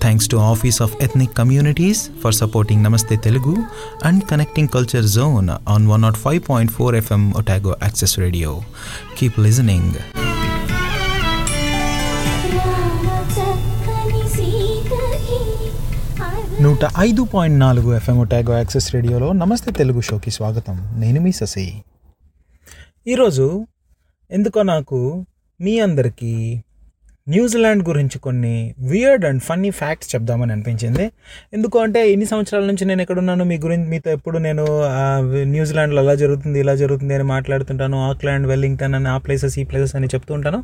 Thanks to office of ethnic communities for supporting Namaste Telugu and connecting culture zone on one nought five point four FM Otago access radio keep listening నూట ఐదు point నాలుగు FM Otago access రేడియోలో నమస్తే తెలుగు షోకి స్వాగతం. నేను మీ సశి ఈరోజు ఎందుకో నాకు మీ అందరికీ న్యూజిలాండ్ గురించి కొన్ని వియర్డ్ అండ్ ఫన్నీ ఫ్యాక్ట్స్ చెప్దామని అనిపించింది. ఎందుకు అంటే ఇన్ని సంవత్సరాల నుంచి నేను ఎక్కడున్నాను మీ గురించి మీతో ఎప్పుడు నేను న్యూజిలాండ్లో అలా జరుగుతుంది ఇలా జరుగుతుంది అని మాట్లాడుతుంటాను ఆక్లాండ్ వెల్లింగ్టన్ అని ఆ ప్లేసెస్ ఈ ప్లేసెస్ అని చెప్తూ ఉంటాను.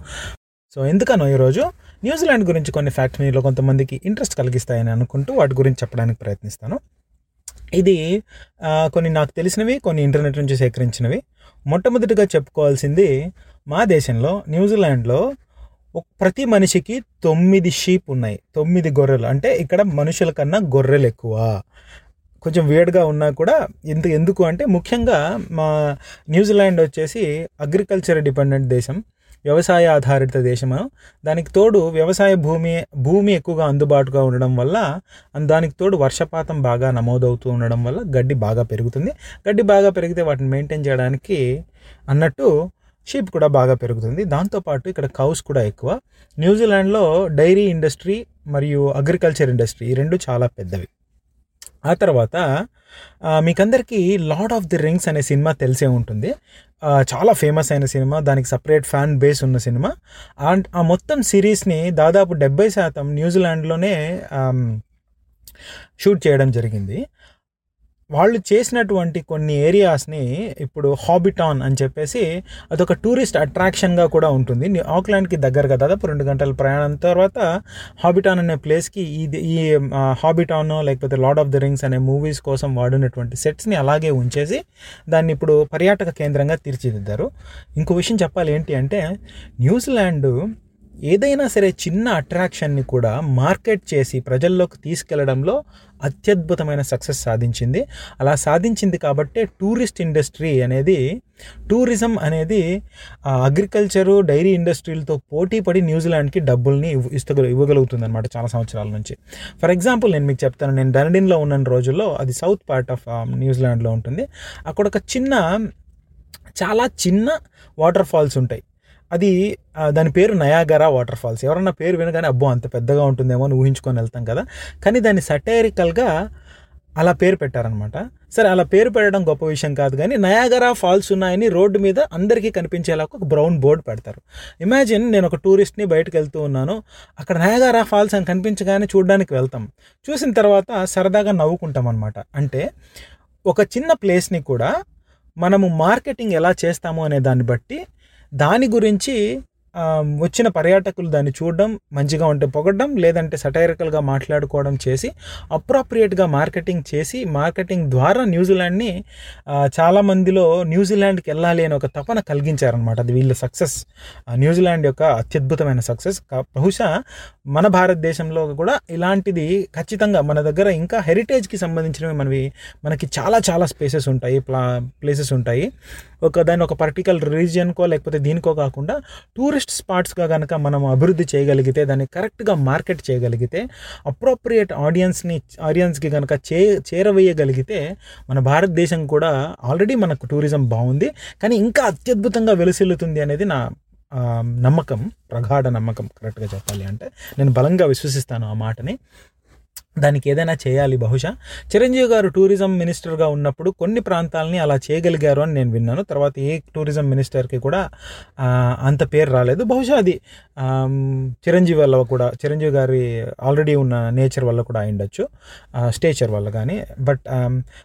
సో ఎందుకనో ఈరోజు న్యూజిలాండ్ గురించి కొన్ని ఫ్యాక్ట్స్ మీలో కొంతమందికి ఇంట్రెస్ట్ కలిగిస్తాయని అనుకుంటూ వాటి గురించి చెప్పడానికి ప్రయత్నిస్తాను. ఇది కొన్ని నాకు తెలిసినవి కొన్ని ఇంటర్నెట్ నుంచి సేకరించినవి. మొట్టమొదటిగా చెప్పుకోవాల్సింది మా దేశంలో న్యూజిలాండ్లో ప్రతి మనిషికి తొమ్మిది షీప్ ఉన్నాయి. తొమ్మిది గొర్రెలు. అంటే ఇక్కడ మనుషుల కన్నా గొర్రెలు ఎక్కువ. కొంచెం వేడిగా ఉన్నా కూడా ఎంత ఎందుకు అంటే ముఖ్యంగా మా న్యూజిలాండ్ వచ్చేసి అగ్రికల్చర్ డిపెండెంట్ దేశం. వ్యవసాయ ఆధారిత దేశము. దానికి తోడు వ్యవసాయ భూమి భూమి ఎక్కువగా అందుబాటుగా ఉండడం వల్ల దానికి తోడు వర్షపాతం బాగా నమోదవుతూ ఉండడం వల్ల గడ్డి బాగా పెరుగుతుంది. గడ్డి బాగా పెరిగితే వాటిని మెయింటైన్ చేయడానికి అన్నట్టు షీప్ కూడా బాగా పెరుగుతుంది. దాంతోపాటు ఇక్కడ కౌస్ కూడా ఎక్కువ. న్యూజిలాండ్లో డైరీ ఇండస్ట్రీ మరియు అగ్రికల్చర్ ఇండస్ట్రీ ఈ రెండు చాలా పెద్దవి. ఆ తర్వాత మీకందరికీ లార్డ్ ఆఫ్ ది రింగ్స్ అనే సినిమా తెలిసే ఉంటుంది. చాలా ఫేమస్ అయిన సినిమా దానికి సపరేట్ ఫ్యాన్ బేస్ ఉన్న సినిమా. అండ్ ఆ మొత్తం సిరీస్ని దాదాపు డెబ్బై శాతం న్యూజిలాండ్లోనే షూట్ చేయడం జరిగింది. వాళ్ళు చేసినటువంటి కొన్ని ఏరియాస్ని ఇప్పుడు హాబిటాన్ అని చెప్పేసి అదొక టూరిస్ట్ అట్రాక్షన్గా కూడా ఉంటుంది. న్యూ- ఆక్లాండ్కి దగ్గరగా దాదాపు రెండు గంటల ప్రయాణం. తర్వాత హాబిటాన్ అనే ప్లేస్కి ఇది ఈ హాబిటాన్ లేకపోతే లార్డ్ ఆఫ్ ద రింగ్స్ అనే మూవీస్ కోసం వాడినటువంటి సెట్స్ని అలాగే ఉంచేసి దాన్ని ఇప్పుడు పర్యాటక కేంద్రంగా తీర్చిదిద్దారు. ఇంకో విషయం చెప్పాలి ఏంటి అంటే న్యూజిలాండ్ ఏదైనా సరే చిన్న అట్రాక్షన్ని కూడా మార్కెట్ చేసి ప్రజల్లోకి తీసుకెళ్ళడంలో అత్యద్భుతమైన సక్సెస్ సాధించింది. అలా సాధించింది కాబట్టే టూరిస్ట్ ఇండస్ట్రీ అనేది టూరిజం అనేది అగ్రికల్చరు డైరీ ఇండస్ట్రీలతో పోటీ పడి న్యూజిలాండ్కి డబ్బుల్ని ఇస్తగ ఇవ్వగలుగుతుంది అనమాట చాలా సంవత్సరాల నుంచి. ఫర్ ఎగ్జాంపుల్ నేను మీకు చెప్తాను నేను డనడిన్లో ఉన్న రోజుల్లో అది సౌత్ పార్ట్ ఆఫ్ న్యూజిలాండ్లో ఉంటుంది. అక్కడ ఒక చిన్న చాలా చిన్న వాటర్ ఫాల్స్ ఉంటాయి. అది దాని పేరు నయాగరా వాటర్ ఫాల్స్. ఎవరన్నా పేరు వినగానే అబ్బో అంత పెద్దగా ఉంటుందేమో అని ఊహించుకొని వెళ్తాం కదా. కానీ దాన్ని సటైరికల్గా అలా పేరు పెట్టారనమాట. సరే అలా పేరు పెట్టడం గొప్ప విషయం కాదు కానీ నయాగరా ఫాల్స్ ఉన్నాయని రోడ్డు మీద అందరికీ కనిపించేలా ఒక బ్రౌన్ బోర్డు పెడతారు. ఇమాజిన్ నేను ఒక టూరిస్ట్ని బయటకు వెళ్తూ ఉన్నాను. అక్కడ నయాగరా ఫాల్స్ అని కనిపించగానే చూడడానికి వెళ్తాం. చూసిన తర్వాత సరదాగా నవ్వుకుంటాం అనమాట అంటే ఒక చిన్న ప్లేస్ని కూడా మనము మార్కెటింగ్ ఎలా చేస్తాము అనే దాన్ని బట్టి దాని గురించి వచ్చిన పర్యాటకులు దాన్ని చూడడం మంచిగా ఉంటే పొగడడం లేదంటే సటైరికల్గా మాట్లాడుకోవడం చేసి అప్రాప్రియేట్గా మార్కెటింగ్ చేసి మార్కెటింగ్ ద్వారా న్యూజిలాండ్ని చాలామందిలో న్యూజిలాండ్కి వెళ్ళాలి అని ఒక తపన కలిగించారనమాట అది వీళ్ళ సక్సెస్. న్యూజిలాండ్ యొక్క అత్యద్భుతమైన సక్సెస్. బహుశా మన భారతదేశంలో కూడా ఇలాంటిది ఖచ్చితంగా మన దగ్గర ఇంకా హెరిటేజ్కి సంబంధించినవి మనవి మనకి చాలా చాలా స్పేసెస్ ఉంటాయి ప్లా ప్లేసెస్ ఉంటాయి. ఒక దాని ఒక పర్టికులర్ రీజియన్కో లేకపోతే దీనికో కాకుండా టూరిస్ట్ స్పాట్స్గా కనుక మనం అభివృద్ధి చేయగలిగితే దాన్ని కరెక్ట్గా మార్కెట్ చేయగలిగితే అప్రోప్రియేట్ ఆడియన్స్ని ఆడియన్స్కి కనుక చే చేరవేయగలిగితే మన భారతదేశం కూడా ఆల్రెడీ మనకు టూరిజం బాగుంది. కానీ ఇంకా అత్యద్భుతంగా వెలుసిల్లుతుంది అనేది నా నమ్మకం ప్రగాఢ నమ్మకం కరెక్ట్గా చెప్పాలి అంటే. నేను బలంగా విశ్వసిస్తాను ఆ మాటని. దానికి ఏదైనా చేయాలి బహుశా. చిరంజీవి గారు టూరిజం మినిస్టర్గా ఉన్నప్పుడు కొన్ని ప్రాంతాలని అలా చేయగలిగారు అని నేను విన్నాను. తర్వాత ఏ టూరిజం మినిస్టర్కి కూడా అంత పేరు రాలేదు. బహుశా అది చిరంజీవి వల్ల కూడా చిరంజీవి గారి ఆల్రెడీ ఉన్న నేచర్ వల్ల కూడా అయిండొచ్చు స్టేచర్ వల్ల కానీ బట్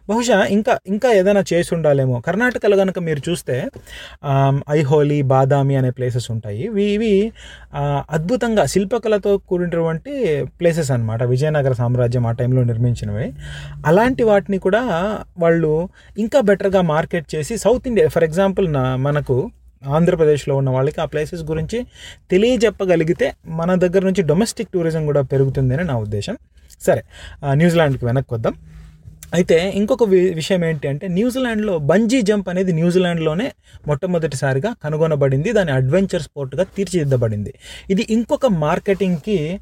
బహుశా ఇంకా ఇంకా ఏదైనా చేసి ఉండాలేమో కర్ణాటకలో కనుక మీరు చూస్తే ఆమ్, ఐహోలి బాదామి అనే ప్లేసెస్ ఉంటాయి. ఇవి ఇవి అద్భుతంగా శిల్పకళతో కూడినటువంటి ప్లేసెస్ అనమాట విజయనగర సామ్రాజ్యం సామ్రాజ్యం ఆ టైంలో నిర్మించినవి. అలాంటి వాటిని కూడా వాళ్ళు ఇంకా బెటర్గా మార్కెట్ చేసి సౌత్ ఇండియా ఫర్ ఎగ్జాంపుల్ నా మనకు ఆంధ్రప్రదేశ్లో ఉన్న వాళ్ళకి ఆ ప్లేసెస్ గురించి తెలియజెప్పగలిగితే మన దగ్గర నుంచి డొమెస్టిక్ టూరిజం కూడా పెరుగుతుందని నా ఉద్దేశం. సరే న్యూజిలాండ్కి వెనక్కి వద్దాం. అయితే ఇంకొక వి- విషయం ఏంటి అంటే న్యూజిలాండ్లో బంజీ జంప్ అనేది న్యూజిలాండ్లోనే మొట్టమొదటిసారిగా కనుగొనబడింది. దాని అడ్వెంచర్ స్పోర్ట్గా తీర్చిదిద్దబడింది. ఇది ఇంకొక మార్కెటింగ్కి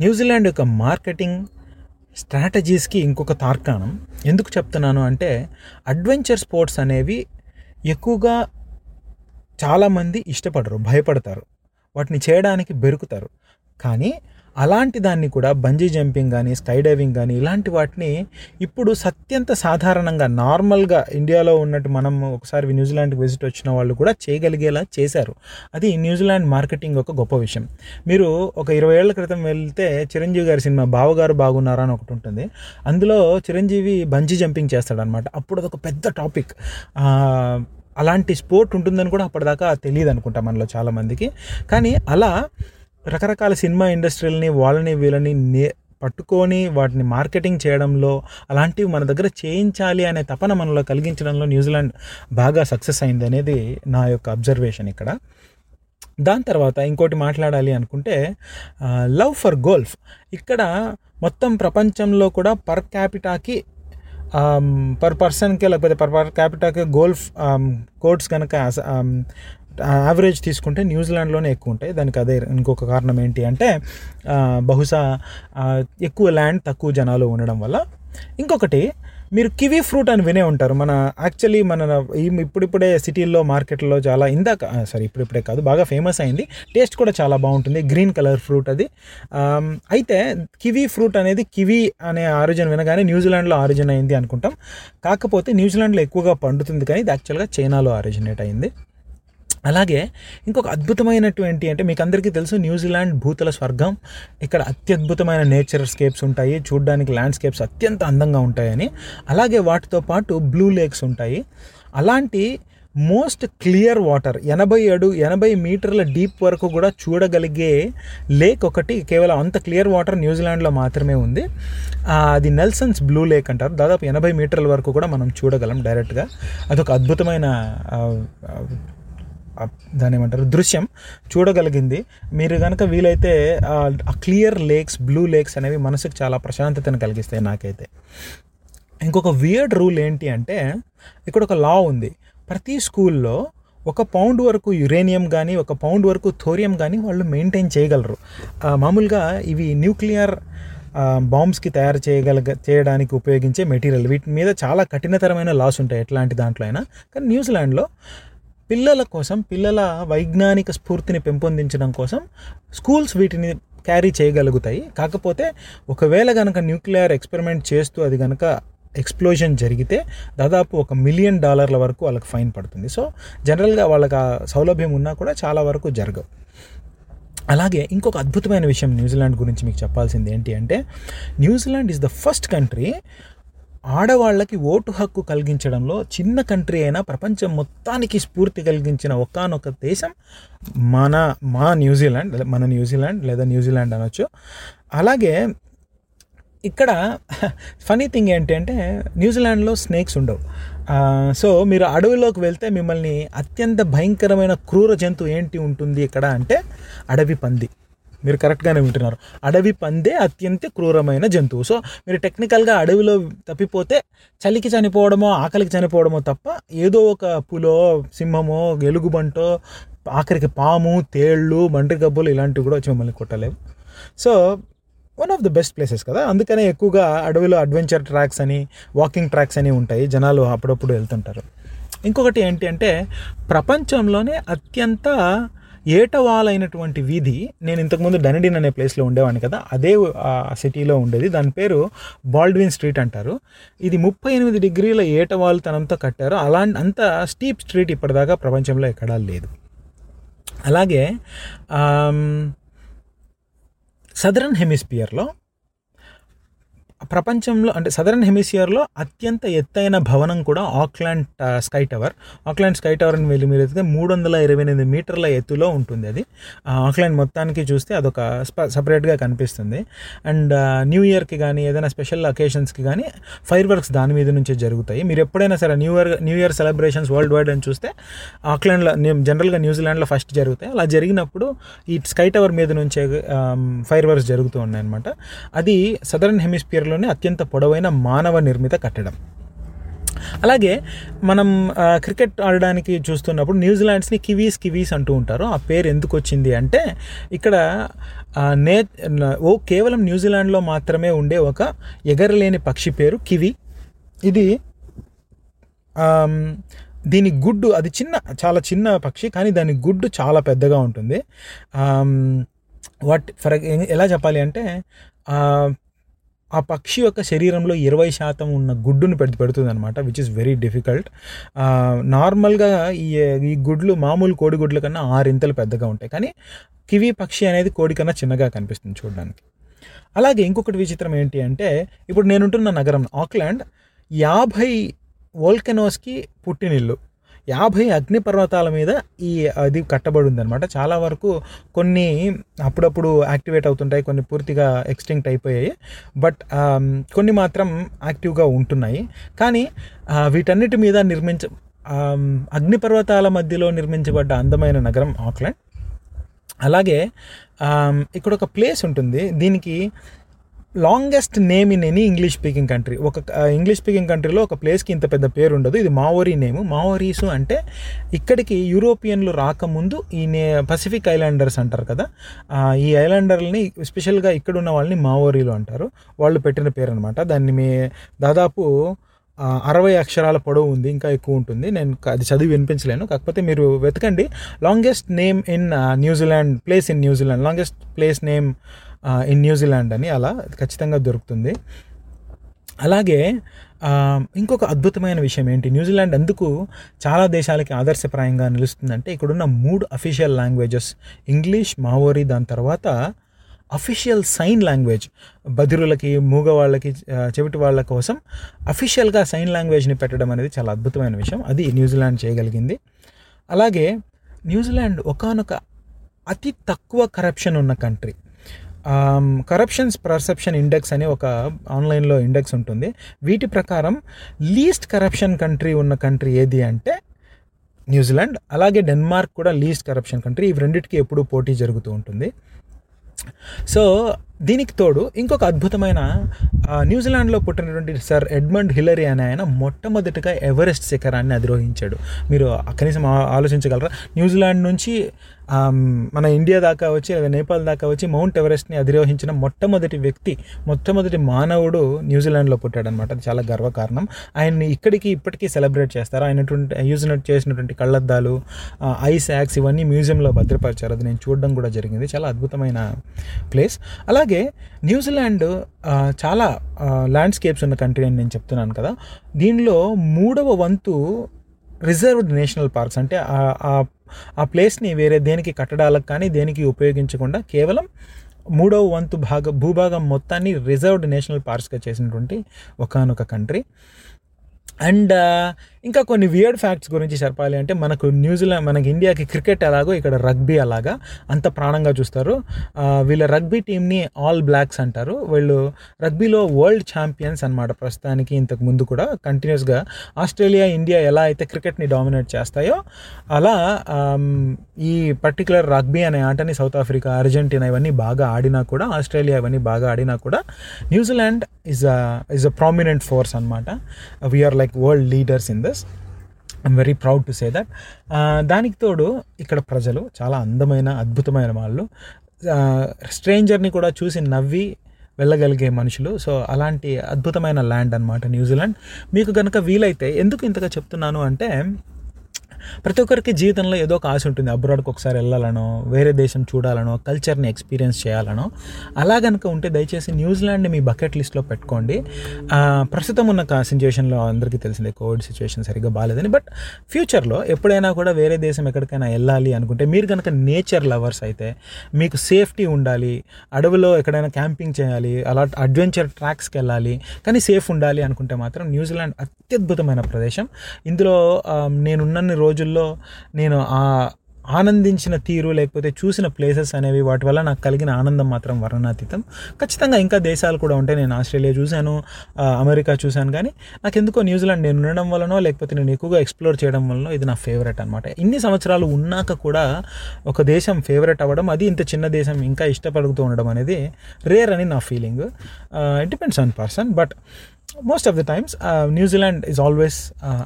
న్యూజిలాండ్ యొక్క మార్కెటింగ్ స్ట్రాటజీస్కి ఇంకొక తార్కాణం. ఎందుకు చెప్తున్నాను అంటే అడ్వెంచర్ స్పోర్ట్స్ అనేవి ఎక్కువగా చాలామంది ఇష్టపడరు భయపడతారు. వాటిని చేయడానికి బెరుకుతారు. కానీ అలాంటి దాన్ని కూడా బంజీ జంపింగ్ కానీ స్కై డైవింగ్ కానీ ఇలాంటి వాటిని ఇప్పుడు అత్యంత సాధారణంగా నార్మల్గా ఇండియాలో ఉన్నట్టు మనం ఒకసారి న్యూజిలాండ్కి విజిట్ వచ్చిన వాళ్ళు కూడా చేయగలిగేలా చేశారు. అది న్యూజిలాండ్ మార్కెటింగ్ ఒక గొప్ప విషయం. మీరు ఒక ఇరవై ఏళ్ళ క్రితం వెళ్తే చిరంజీవి గారి సినిమా బావగారు బాగున్నారా అని ఒకటి ఉంటుంది. అందులో చిరంజీవి బంజీ జంపింగ్ చేస్తాడనమాట అప్పుడు అదొక పెద్ద టాపిక్ అలాంటి స్పోర్ట్ ఉంటుందని కూడా అప్పటిదాకా తెలియదు అనుకుంటా మనలో చాలామందికి. కానీ అలా రకరకాల సినిమా ఇండస్ట్రీలని వాళ్ళని వీళ్ళని నే పట్టుకొని వాటిని మార్కెటింగ్ చేయడంలో అలాంటివి మన దగ్గర చేయించాలి అనే తపన మనలో కలిగించడంలో న్యూజిలాండ్ బాగా సక్సెస్ అయింది అనేది నా యొక్క అబ్జర్వేషన్ ఇక్కడ. దాని తర్వాత ఇంకోటి మాట్లాడాలి అనుకుంటే లవ్ ఫర్ గోల్ఫ్. ఇక్కడ మొత్తం ప్రపంచంలో కూడా పర్ క్యాపిటాకి పర్ పర్సన్కి లేకపోతే పర్ పర్ క్యాపిటాకి గోల్ఫ్ కోర్ట్స్ కనుక యావరేజ్ తీసుకుంటే న్యూజిలాండ్లోనే ఎక్కువ ఉంటాయి. దానికి అదే ఇంకొక కారణం ఏంటి అంటే బహుశా ఎక్కువ ల్యాండ్ తక్కువ జనాలు ఉండడం వల్ల. ఇంకొకటి మీరు కివీ ఫ్రూట్ అని వినే ఉంటారు. మన యాక్చువల్లీ మన ఈ ఇప్పుడిప్పుడే సిటీల్లో మార్కెట్లో చాలా ఇందాక సారీ ఇప్పుడిప్పుడే కాదు బాగా ఫేమస్ అయింది. టేస్ట్ కూడా చాలా బాగుంటుంది. గ్రీన్ కలర్ ఫ్రూట్ అది. అయితే కివీ ఫ్రూట్ అనేది కివీ అనే ఆరిజిన్ వినగానే న్యూజిలాండ్లో ఆరిజిన్ అయింది అనుకుంటాం. కాకపోతే న్యూజిలాండ్లో ఎక్కువగా పండుతుంది కానీ ఇది యాక్చువల్గా చైనాలో ఆరిజినేట్ అయింది. అలాగే ఇంకొక అద్భుతమైనటువంటి అంటే మీకు అందరికీ తెలుసు న్యూజిలాండ్ భూతల స్వర్గం. ఇక్కడ అత్యద్భుతమైన నేచర్ స్కేప్స్ ఉంటాయి. చూడడానికి ల్యాండ్స్కేప్స్ అత్యంత అందంగా ఉంటాయని. అలాగే వాటితో పాటు బ్లూ లేక్స్ ఉంటాయి. అలాంటి మోస్ట్ క్లియర్ వాటర్ ఎనభై అడు ఎనభై మీటర్ల డీప్ వరకు కూడా చూడగలిగే లేక్ ఒకటి. కేవలం అంత క్లియర్ వాటర్ న్యూజిలాండ్లో మాత్రమే ఉంది. అది నెల్సన్స్ బ్లూ లేక్ అంటారు. దాదాపు ఎనభై మీటర్ల వరకు కూడా మనం చూడగలం డైరెక్ట్గా. అదొక అద్భుతమైన దాని ఏమంటారు? దృశ్యం చూడగలిగింది. మీరు కనుక వీలైతే ఆ క్లియర్ లేక్స్ బ్లూ లేక్స్ అనేవి మనసుకు చాలా ప్రశాంతతను కలిగిస్తాయి నాకైతే. ఇంకొక వియర్డ్ రూల్ ఏంటి అంటే ఇక్కడ ఒక లా ఉంది. ప్రతి స్కూల్లో ఒక పౌండ్ వరకు యురేనియం కానీ ఒక పౌండ్ వరకు థోరియం కానీ వాళ్ళు మెయింటైన్ చేయగలరు. మామూలుగా ఇవి న్యూక్లియర్ బాంబ్స్కి తయారు చేయగలగ చేయడానికి ఉపయోగించే మెటీరియల్. వీటి మీద చాలా కఠినతరమైన లాస్ ఉంటాయి ఎట్లాంటి దాంట్లో అయినా. కానీ న్యూజిలాండ్లో పిల్లల కోసం పిల్లల వైజ్ఞానిక స్ఫూర్తిని పెంపొందించడం కోసం స్కూల్స్ వీటిని క్యారీ చేయగలుగుతాయి. కాకపోతే ఒకవేళ కనుక న్యూక్లియర్ ఎక్స్పెరిమెంట్ చేస్తూ అది కనుక ఎక్స్ప్లోజన్ జరిగితే దాదాపు ఒక మిలియన్ డాలర్ల వరకు వాళ్ళకి ఫైన్ పడుతుంది. సో జనరల్గా వాళ్ళకి ఆ సౌలభ్యం ఉన్నా కూడా చాలా వరకు జరగవు. అలాగే ఇంకొక అద్భుతమైన విషయం న్యూజిలాండ్ గురించి మీకు చెప్పాల్సింది ఏంటి అంటే New Zealand is the first country ఆడవాళ్ళకి ఓటు హక్కు కలిగించడంలో చిన్న కంట్రీ అయినా ప్రపంచం మొత్తానికి స్ఫూర్తి కలిగించిన ఒకానొక దేశం మన మా న్యూజిలాండ్ లేదా మన న్యూజిలాండ్ లేదా న్యూజిలాండ్ అనొచ్చు. అలాగే ఇక్కడ ఫనీ థింగ్ ఏంటి అంటే న్యూజిలాండ్లో స్నేక్స్ ఉండవు. సో మీరు అడవిలోకి వెళ్తే మిమ్మల్ని అత్యంత భయంకరమైన క్రూర జంతువు ఏంటి ఉంటుంది ఇక్కడ అంటే అడవి పంది. మీరు కరెక్ట్గానే వింటున్నారు. అడవి పందే అత్యంత క్రూరమైన జంతువు. సో మీరు టెక్నికల్గా అడవిలో తప్పిపోతే చలికి చనిపోవడమో ఆకలికి చనిపోవడమో తప్ప ఏదో ఒక పులో సింహమో ఎలుగుబంటో ఆఖరికి పాము తేళ్ళు మండ్రి గబ్బులు ఇలాంటివి కూడా వచ్చి మిమ్మల్ని కొట్టలేవు. So one of the best places కదా. అందుకనే ఎక్కువగా అడవిలో అడ్వెంచర్ ట్రాక్స్ అని వాకింగ్ ట్రాక్స్ అని ఉంటాయి. జనాలు అప్పుడప్పుడు వెళ్తుంటారు. ఇంకొకటి ఏంటి అంటే ప్రపంచంలోనే అత్యంత ఏటవాలైనటువంటి వీధి నేను ఇంతకుముందు డెనడిన్ అనే ప్లేస్లో ఉండేవాడిని కదా అదే సిటీలో ఉండేది. దాని పేరు బాల్డ్విన్ స్ట్రీట్ అంటారు. ఇది ముప్పై ఎనిమిది డిగ్రీల ఏటవాలుతనంతో కట్టారు. అలా అంత స్టీప్ స్ట్రీట్ ఇప్పటిదాకా ప్రపంచంలో ఎక్కడా లేదు. అలాగే సదరన్ హెమిస్పియర్లో ప్రపంచంలో అంటే సదరన్ హెమిసియర్లో అత్యంత ఎత్తైన భవనం కూడా Auckland sky tower. Auckland sky tower అని వెళ్ళి మీరు ఎత్తితే మూడు వందల ఇరవై ఎనిమిది మీటర్ల ఎత్తులో ఉంటుంది అది. ఆక్లాండ్ మొత్తానికి చూస్తే అదొక సపరేట్గా కనిపిస్తుంది. అండ్ న్యూ ఇయర్కి కానీ ఏదైనా స్పెషల్ అకేషన్స్కి కానీ ఫైర్ వర్క్స్ దాని మీద నుంచే జరుగుతాయి. మీరు ఎప్పుడైనా సరే new year new year celebrations world wide అని చూస్తే ఆక్లాండ్లో జనరల్గా న్యూజిలాండ్లో ఫస్ట్ జరుగుతాయి. అలా జరిగినప్పుడు ఈ స్కై టవర్ మీద నుంచే ఫైర్ వర్క్స్ జరుగుతూ ఉన్నాయన్నమాట. అది సదరన్ ప్రపంచంలోనే అత్యంత పొడవైన మానవ నిర్మిత కట్టడం. అలాగే మనం క్రికెట్ ఆడడానికి చూస్తున్నప్పుడు న్యూజిలాండ్స్ని కివీస్ కివీస్ అంటూ ఉంటారు. ఆ పేరు ఎందుకు వచ్చింది అంటే ఇక్కడ నే ఓ కేవలం న్యూజిలాండ్లో మాత్రమే ఉండే ఒక ఎగరలేని పక్షి పేరు కివి. ఇది దీని గుడ్డు అది చిన్న చాలా చిన్న పక్షి కానీ దాని గుడ్డు చాలా పెద్దగా ఉంటుంది. వాట్ ఫర్ ఎలా చెప్పాలి అంటే ఆ, పక్షి యొక్క శరీరంలో ఇరవై శాతం ఉన్న గుడ్డును పెడు పెడుతుంది అనమాట విచ్ ఇస్ వెరీ డిఫికల్ట్ నార్మల్గా ఈ ఈ గుడ్లు మామూలు కోడిగుడ్ల కన్నా ఆరింతలు పెద్దగా ఉంటాయి. కానీ కివి పక్షి అనేది కోడి కన్నా చిన్నగా కనిపిస్తుంది చూడడానికి. అలాగే ఇంకొకటి విచిత్రం ఏంటి అంటే ఇప్పుడు నేనుంటున్న నగరం ఆక్లాండ్ యాభై వోల్కెనోస్కి పుట్టినిల్లు. యాభై అగ్నిపర్వతాల మీద ఈ అది కట్టబడి ఉందన్నమాట చాలా వరకు కొన్ని అప్పుడప్పుడు యాక్టివేట్ అవుతుంటాయి కొన్ని పూర్తిగా ఎక్స్టింక్ట్ అయిపోయాయి. బట్ కొన్ని మాత్రం యాక్టివ్గా ఉంటున్నాయి. కానీ వీటన్నిటి మీద నిర్మించ అగ్నిపర్వతాల మధ్యలో నిర్మించబడ్డ అందమైన నగరం ఆక్లాండ్. అలాగే ఇక్కడ ఒక ప్లేస్ ఉంటుంది. దీనికి longest name in any English speaking country ఒక ఇంగ్లీష్ స్పీకింగ్ కంట్రీలో ఒక ప్లేస్కి ఇంత పెద్ద పేరు ఉండదు. ఇది మావోరీ నేమ్. మావోరీసు అంటే ఇక్కడికి యూరోపియన్లు రాకముందు ఈ నే పసిఫిక్ ఐలాండర్స్ అంటారు కదా ఈ ఐలాండర్లని స్పెషల్గా ఇక్కడ ఉన్న వాళ్ళని మావోరీలు అంటారు. వాళ్ళు పెట్టిన పేరు అనమాట దాన్ని మీ దాదాపు అరవై అక్షరాల పొడవు ఉంది ఇంకా ఎక్కువ ఉంటుంది. నేను అది చదివి వినిపించలేను. కాకపోతే మీరు వెతకండి. Longest name in New Zealand place in New Zealand longest place name in New Zealand అని అలా ఖచ్చితంగా దొరుకుతుంది. అలాగే ఇంకొక అద్భుతమైన విషయం ఏంటి? న్యూజిలాండ్ ఎందుకు చాలా దేశాలకి ఆదర్శప్రాయంగా నిలుస్తుందంటే ఇక్కడున్న మూడు అఫీషియల్ లాంగ్వేజెస్ ఇంగ్లీష్ మావోరీ దాని తర్వాత అఫీషియల్ సైన్ లాంగ్వేజ్ బదిరులకి మూగవాళ్ళకి చెవిటి వాళ్ళ కోసం అఫీషియల్గా సైన్ లాంగ్వేజ్ని పెట్టడం అనేది చాలా అద్భుతమైన విషయం. అది న్యూజిలాండ్ చేయగలిగింది. అలాగే న్యూజిలాండ్ ఒకానొక అతి తక్కువ కరప్షన్ ఉన్న కంట్రీ కరప్షన్స్ పర్సెప్షన్ ఇండెక్స్ అని ఒక ఆన్లైన్లో ఇండెక్స్ ఉంటుంది. వీటి ప్రకారం లీస్ట్ కరప్షన్ కంట్రీ ఉన్న కంట్రీ ఏది అంటే న్యూజిలాండ్ అలాగే డెన్మార్క్ కూడా లీస్ట్ కరప్షన్ కంట్రీ ఇవి రెండింటికి ఎప్పుడూ పోటీ జరుగుతూ ఉంటుంది. సో దీనికి తోడు ఇంకొక అద్భుతమైన న్యూజిలాండ్లో పుట్టినటువంటి సర్ ఎడ్మండ్ హిలరీ అనే ఆయన మొట్టమొదటిగా ఎవరెస్ట్ శిఖరాన్ని అధిరోహించాడు. మీరు కనీసం ఆలోచించగలరా? న్యూజిలాండ్ నుంచి మన ఇండియా దాకా వచ్చి లేదా నేపాల్ దాకా వచ్చి మౌంట్ ఎవరెస్ట్ని అధిరోహించిన మొట్టమొదటి వ్యక్తి మొట్టమొదటి మానవుడు న్యూజిలాండ్లో పుట్టాడనమాట అది చాలా గర్వకారణం. ఆయన్ని ఇక్కడికి ఇప్పటికీ సెలబ్రేట్ చేస్తారు. ఆయనటువంటి యూజ్ చేసినటువంటి కళ్ళద్దాలు ఐస్ యాక్స్ ఇవన్నీ మ్యూజియంలో భద్రపరిచారు. అది నేను చూడడం కూడా జరిగింది. చాలా అద్భుతమైన ప్లేస్. అలా అలాగే న్యూజిలాండ్ చాలా ల్యాండ్స్కేప్స్ ఉన్న కంట్రీ అని నేను చెప్తున్నాను కదా. దీనిలో మూడవ వంతు రిజర్వ్డ్ నేషనల్ పార్క్స్ అంటే ఆ- ఆ- ప్లేస్ని వేరే దేనికి కట్టడాలకు కానీ దేనికి ఉపయోగించకుండా కేవలం మూడవ వంతు భాగ భూభాగం మొత్తాన్ని రిజర్వ్డ్ నేషనల్ పార్క్స్గా చేసినటువంటి ఒకానొక కంట్రీ అండ్ ఇంకా కొన్ని వియర్డ్ ఫ్యాక్ట్స్ గురించి చెప్పాలి అంటే మనకు న్యూజిలాండ్ మనకి ఇండియాకి క్రికెట్ ఎలాగో ఇక్కడ రగ్బీ అలాగా అంత ప్రాణంగా చూస్తారు. వీళ్ళ రగ్బీ టీంని ఆల్ బ్లాక్స్ అంటారు. వీళ్ళు రగ్బీలో వరల్డ్ ఛాంపియన్స్ అన్నమాట ప్రస్తుతానికి ఇంతకు ముందు కూడా. కంటిన్యూస్గా ఆస్ట్రేలియా ఇండియా ఎలా అయితే క్రికెట్ని డామినేట్ చేస్తాయో అలా ఈ పర్టికులర్ రగ్బీ అనే ఆటని సౌత్ ఆఫ్రికా అర్జెంటీనా ఇవన్నీ బాగా ఆడినా కూడా ఆస్ట్రేలియా ఇవన్నీ బాగా ఆడినా కూడా New Zealand is is a prominent force అనమాట we are like world leaders in this I'm very proud to say that దానికి తోడు ఇక్కడ ప్రజలు చాలా అందమైన అద్భుతమైన వాళ్ళు. Uh, స్ట్రేంజర్ని కూడా చూసి నవ్వి వెళ్ళగలిగే మనుషులు. సో అలాంటి అద్భుతమైన ల్యాండ్ అనమాట న్యూజిలాండ్ మీకు కనుక వీలైతే ఎందుకు ఇంతగా చెప్తున్నాను అంటే ప్రతి ఒక్కరికి జీవితంలో ఏదో ఒక ఆశ ఉంటుంది. అబ్రాడ్కి ఒకసారి వెళ్ళాలనో వేరే దేశం చూడాలనో కల్చర్ని ఎక్స్పీరియన్స్ చేయాలనో అలా కనుక ఉంటే దయచేసి న్యూజిలాండ్ని మీ బకెట్ లిస్ట్లో పెట్టుకోండి. ప్రస్తుతం ఉన్న సిచ్యువేషన్లో అందరికీ తెలిసిందే కోవిడ్ సిచ్యువేషన్ సరిగ్గా బాగాలేదని బట్ ఫ్యూచర్లో ఎప్పుడైనా కూడా వేరే దేశం ఎక్కడికైనా వెళ్ళాలి అనుకుంటే మీరు కనుక నేచర్ లవర్స్ అయితే మీకు సేఫ్టీ ఉండాలి అడవిలో ఎక్కడైనా క్యాంపింగ్ చేయాలి అలా అడ్వెంచర్ ట్రాక్స్కి వెళ్ళాలి కానీ సేఫ్ ఉండాలి అనుకుంటే మాత్రం న్యూజిలాండ్ అత్యద్భుతమైన ప్రదేశం. ఇందులో నేనున్నన్ని రోజుల్లో నేను ఆ ఆనందించిన తీరు లేకపోతే చూసిన ప్లేసెస్ అనేవి వాటి వల్ల నాకు కలిగిన ఆనందం మాత్రం వర్ణనాతీతం. ఖచ్చితంగా ఇంకా దేశాలు కూడా ఉంటాయి నేను ఆస్ట్రేలియా చూశాను అమెరికా చూశాను కానీ నాకు ఎందుకో న్యూజిలాండ్ నేను ఉండడం వలనో లేకపోతే నేను ఎక్కువగా ఎక్స్ప్లోర్ చేయడం వలనో ఇది నా ఫేవరెట్ అనమాట ఇన్ని సంవత్సరాలు ఉన్నాక కూడా ఒక దేశం ఫేవరెట్ అవ్వడం అది ఇంత చిన్న దేశం ఇంకా ఇష్టపడుతూ ఉండడం అనేది రేర్ అని నా feeling. It depends on person but most of the times New Zealand is always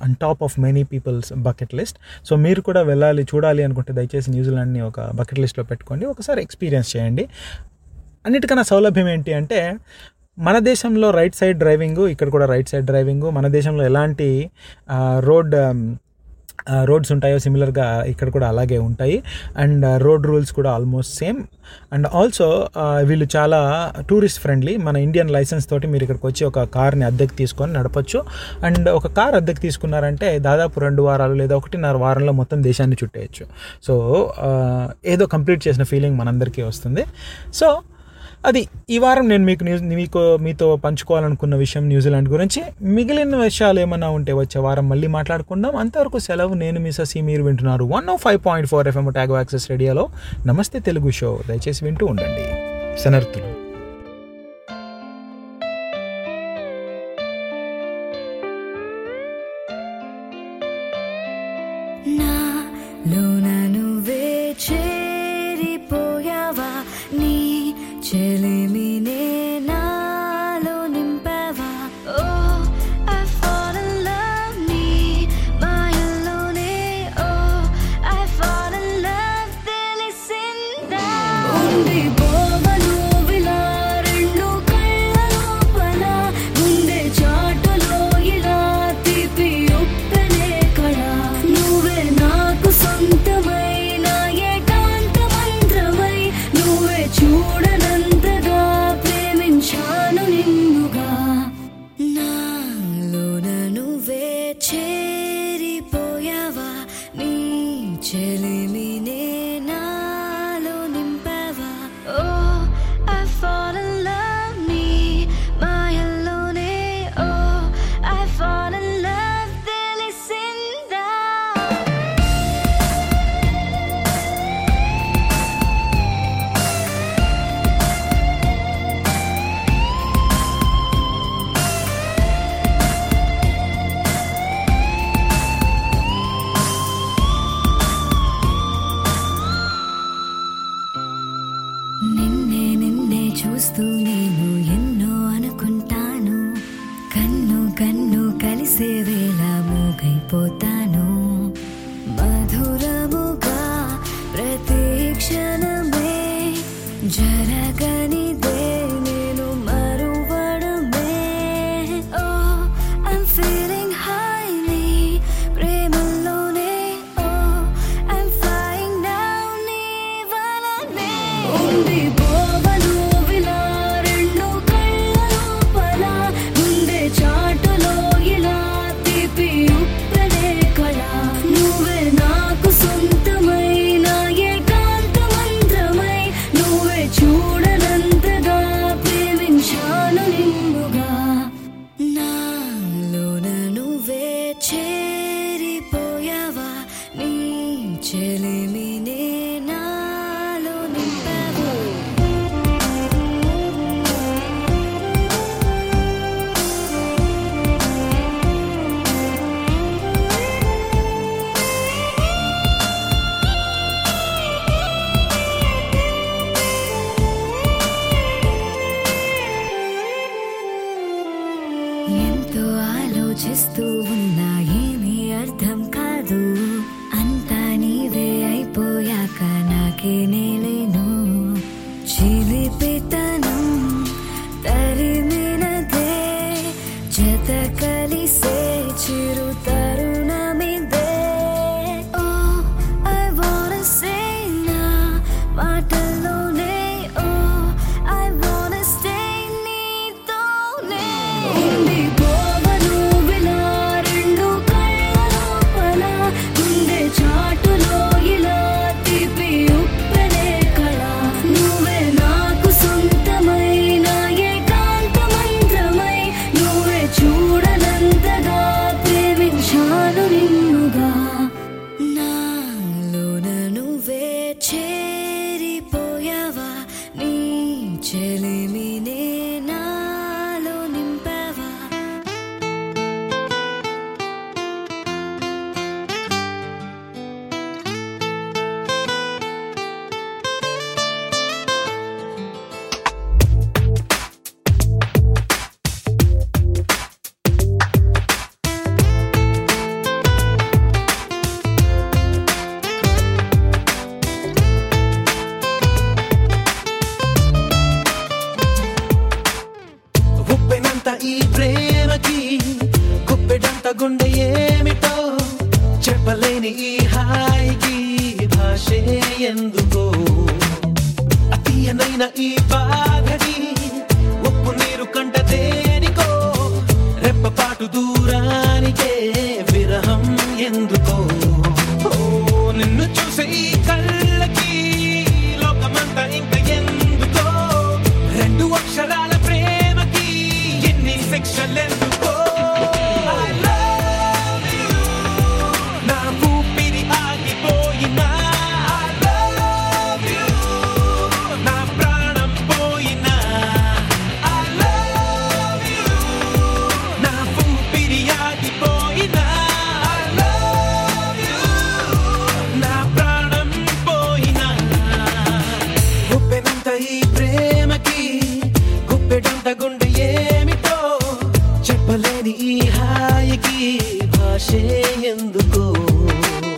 on top of many peoples bucket list so మీరు కూడా వెళ్ళాలి చూడాలి అనుకుంటే దయచేసి న్యూజిలాండ్ని ఒక బకెట్ లిస్ట్లో పెట్టుకోండి. ఒకసారి ఎక్స్పీరియన్స్ చేయండి. అన్నిటికన్నా సౌలభ్యం ఏంటి అంటే మన దేశంలో రైట్ సైడ్ డ్రైవింగ్ ఇక్కడ కూడా రైట్ సైడ్ డ్రైవింగ్ మన దేశంలో ఎలాంటి uh, రోడ్ రోడ్స్ ఉంటాయో సిమిలర్గా ఇక్కడ కూడా అలాగే ఉంటాయి. అండ్ రోడ్ రూల్స్ కూడా ఆల్మోస్ట్ సేమ్. అండ్ ఆల్సో వీళ్ళు చాలా టూరిస్ట్ ఫ్రెండ్లీ మన ఇండియన్ లైసెన్స్ తోటి మీరు ఇక్కడికి వచ్చి ఒక కార్ని అద్దెకి తీసుకొని నడపచ్చు. అండ్ ఒక కార్ అద్దెకి తీసుకున్నారంటే దాదాపు రెండు వారాలు లేదా ఒకటిన్నర వారంలో మొత్తం దేశాన్ని చుట్టేయచ్చు. సో ఏదో కంప్లీట్ చేసిన ఫీలింగ్ మనందరికీ వస్తుంది. సో అది ఈ వారం నేను మీకు న్యూస్ మీకు మీతో పంచుకోవాలనుకున్న విషయం న్యూజిలాండ్ గురించి. మిగిలిన విషయాలు ఏమైనా ఉంటే వచ్చే వారం మళ్ళీ మాట్లాడుకుందాం. అంతవరకు సెలవు నేను మీ ససి మీరు వింటున్నారు one oh five point four FM Otago access రేడియోలో నమస్తే తెలుగు షో. దయచేసి వింటూ ఉండండి. సనర్థులు 你。Stay in the cold.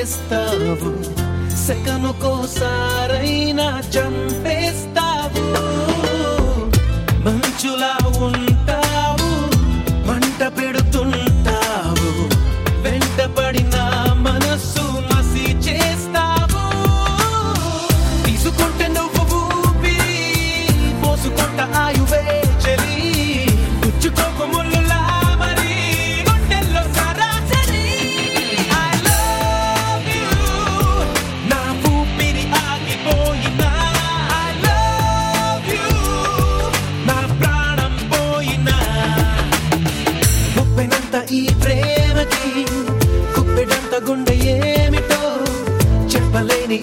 estado, se cano cosa reina champé.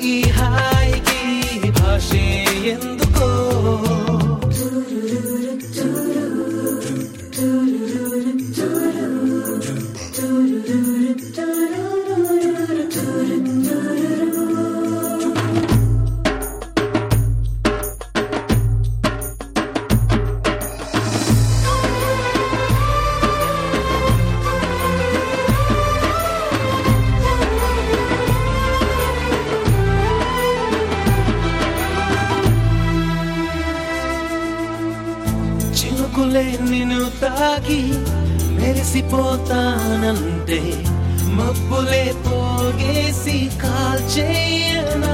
iyi her iki paşayında తాగి మెరిసిపోతానంటే మబ్బులే పోగేసి కాల్చేయనా?